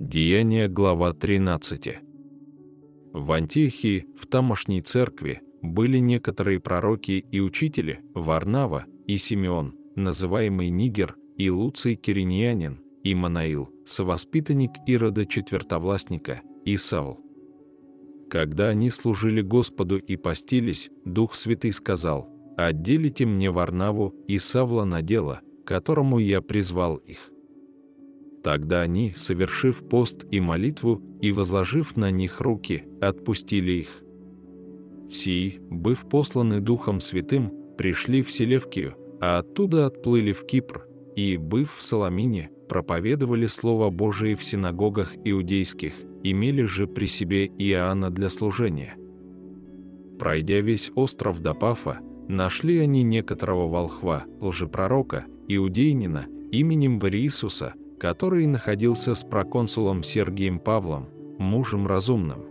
Деяния, глава 13. В Антиохии, в тамошней церкви, были некоторые пророки и учители, Варнава и Симеон, называемый Нигер, и Луций Кириньянин, и Манаил, совоспитанник Ирода Четвертовластника, и Савл. Когда они служили Господу и постились, Дух Святый сказал, «Отделите мне Варнаву и Савла на дело, которому я призвал их». Тогда они, совершив пост и молитву и возложив на них руки, отпустили их. Сии, быв посланы Духом Святым, пришли в Селевкию, а оттуда отплыли в Кипр, и, быв в Соломине, проповедовали Слово Божие в синагогах иудейских, имели же при себе Иоанна для служения. Пройдя весь остров до Пафа, нашли они некоторого волхва, лжепророка, иудейнина, именем Вариисуса, который находился с проконсулом Сергием Павлом, мужем разумным.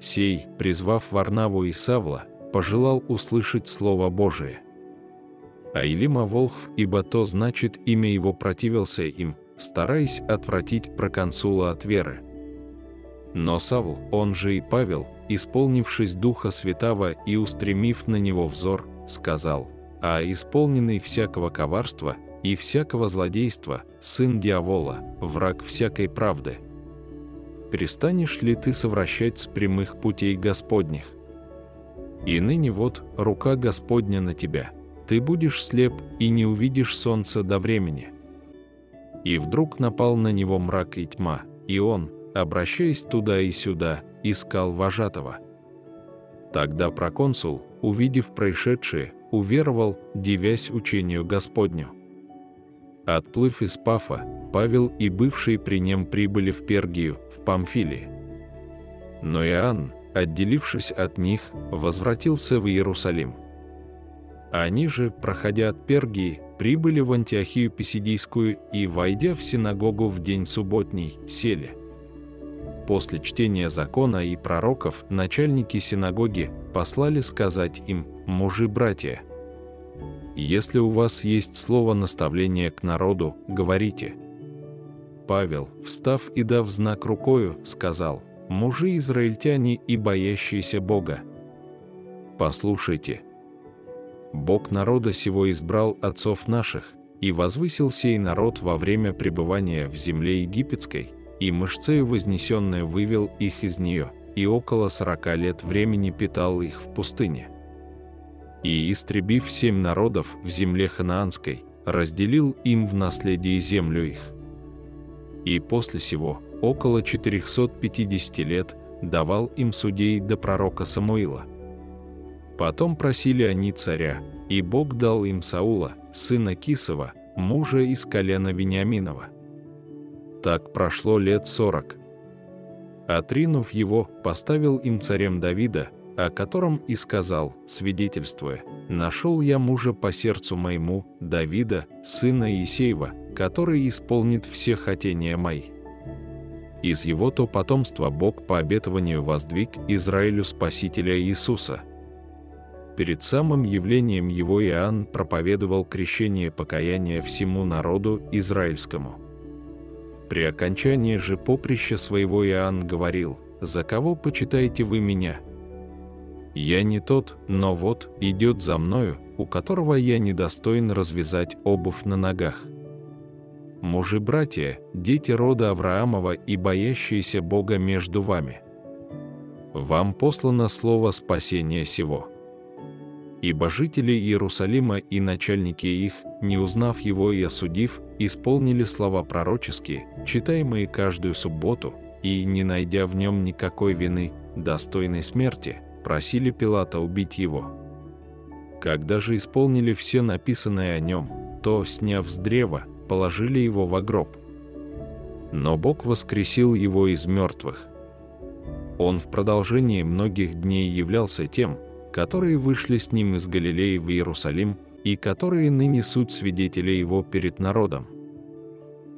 Сей, призвав Варнаву и Савла, пожелал услышать Слово Божие. А Илима Волхв, ибо то значит имя его противился им, стараясь отвратить проконсула от веры. Но Савл, он же и Павел, исполнившись Духа Святого и устремив на него взор, сказал, «А исполненный всякого коварства и всякого злодейства, сын дьявола, враг всякой правды. Перестанешь ли ты совращать с прямых путей Господних? И ныне вот рука Господня на тебя, ты будешь слеп и не увидишь солнца до времени». И вдруг напал на него мрак и тьма, и он, обращаясь туда и сюда, искал вожатого. Тогда проконсул, увидев происшедшее, уверовал, дивясь учению Господню. Отплыв из Пафа, Павел и бывшие при нем прибыли в Пергию, в Памфилии. Но Иоанн, отделившись от них, возвратился в Иерусалим. Они же, проходя от Пергии, прибыли в Антиохию Писидийскую и, войдя в синагогу в день субботний, сели. После чтения закона и пророков начальники синагоги послали сказать им «мужи-братья». Если у вас есть слово наставления к народу, говорите. Павел, встав и дав знак рукою, сказал, «Мужи израильтяне и боящиеся Бога, послушайте. Бог народа сего избрал отцов наших, и возвысил сей народ во время пребывания в земле египетской, и мышцею вознесенное вывел их из нее, и около сорока лет времени питал их в пустыне» и, истребив семь народов в земле ханаанской, разделил им в наследие землю их. И после сего, около 450 лет, давал им судей до пророка Самуила. Потом просили они царя, и Бог дал им Саула, сына Кисова, мужа из колена Вениаминова. Так прошло лет сорок. Отринув его, поставил им царем Давида, о котором и сказал, свидетельствуя, «Нашел я мужа по сердцу моему, Давида, сына Исеева, который исполнит все хотения мои». Из его-то потомства Бог по обетованию воздвиг Израилю Спасителя Иисуса. Перед самым явлением его Иоанн проповедовал крещение покаяния всему народу израильскому. При окончании же поприща своего Иоанн говорил, «За кого почитаете вы меня?» Я не тот, но вот идет за мною, у которого я недостоин развязать обувь на ногах. Мужи-братья, дети рода Авраамова и боящиеся Бога между вами. Вам послано слово спасения сего. Ибо жители Иерусалима и начальники их, не узнав его и осудив, исполнили слова пророческие, читаемые каждую субботу, и, не найдя в нем никакой вины, достойной смерти – просили Пилата убить его. Когда же исполнили все написанное о нем, то, сняв с древа, положили его в гроб. Но Бог воскресил его из мертвых. Он в продолжении многих дней являлся тем, которые вышли с ним из Галилеи в Иерусалим и которые ныне суть свидетелей его перед народом.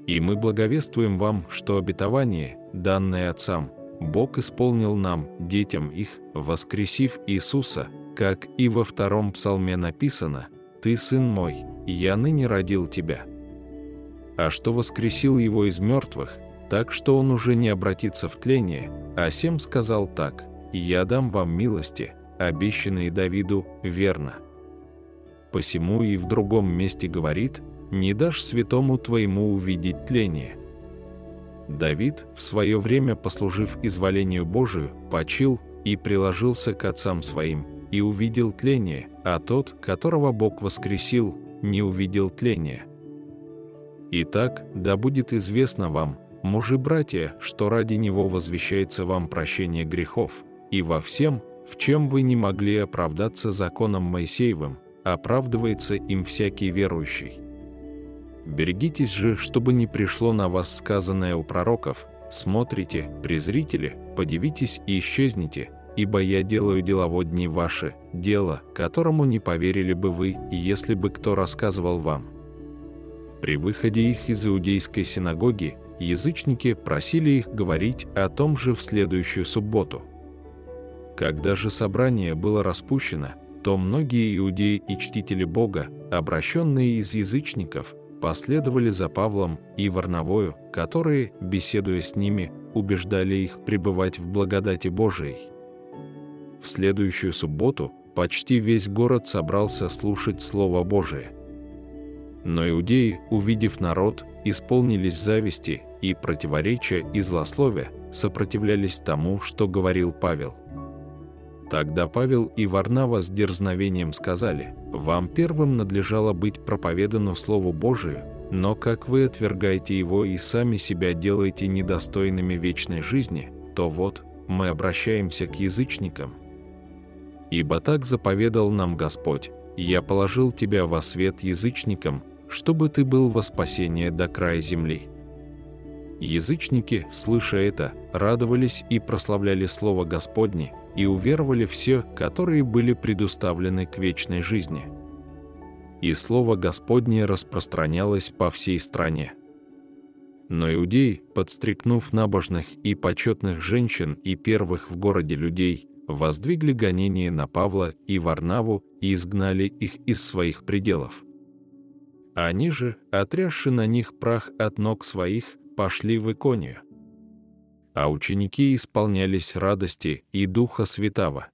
И мы благовествуем вам, что обетование, данное отцам, Бог исполнил нам, детям их, воскресив Иисуса, как и во втором псалме написано, «Ты, сын мой, я ныне родил тебя». А что воскресил его из мертвых, так что он уже не обратится в тление, а Сем сказал так, «Я дам вам милости, обещанные Давиду, верно». Посему и в другом месте говорит, «Не дашь святому твоему увидеть тление». Давид, в свое время послужив изволению Божию, почил и приложился к отцам своим, и увидел тление, а тот, которого Бог воскресил, не увидел тления. Итак, да будет известно вам, мужи-братья, что ради него возвещается вам прощение грехов, и во всем, в чем вы не могли оправдаться законом Моисеевым, оправдывается им всякий верующий. Берегитесь же, чтобы не пришло на вас сказанное у пророков, смотрите, презрители, подивитесь и исчезните, ибо я делаю дела в дни ваши, дело, которому не поверили бы вы, если бы кто рассказывал вам. При выходе их из иудейской синагоги язычники просили их говорить о том же в следующую субботу. Когда же собрание было распущено, то многие иудеи и чтители Бога, обращенные из язычников, последовали за Павлом и Варнавою, которые, беседуя с ними, убеждали их пребывать в благодати Божией. В следующую субботу почти весь город собрался слушать Слово Божие. Но иудеи, увидев народ, исполнились зависти и противоречия и злословия, сопротивлялись тому, что говорил Павел. Тогда Павел и Варнава с дерзновением сказали, «Вам первым надлежало быть проповедану Слову Божию, но как вы отвергаете его и сами себя делаете недостойными вечной жизни, то вот мы обращаемся к язычникам, Ибо так заповедал нам Господь, «Я положил тебя во свет язычникам, чтобы ты был во спасение до края земли». Язычники, слыша это, радовались и прославляли Слово Господне, и уверовали все, которые были предуставлены к вечной жизни. И Слово Господне распространялось по всей стране. Но иудеи, подстрекнув набожных и почетных женщин и первых в городе людей, воздвигли гонение на Павла и Варнаву и изгнали их из своих пределов. Они же, отрясши на них прах от ног своих, пошли в Иконию. А ученики исполнялись радости и Духа Святого,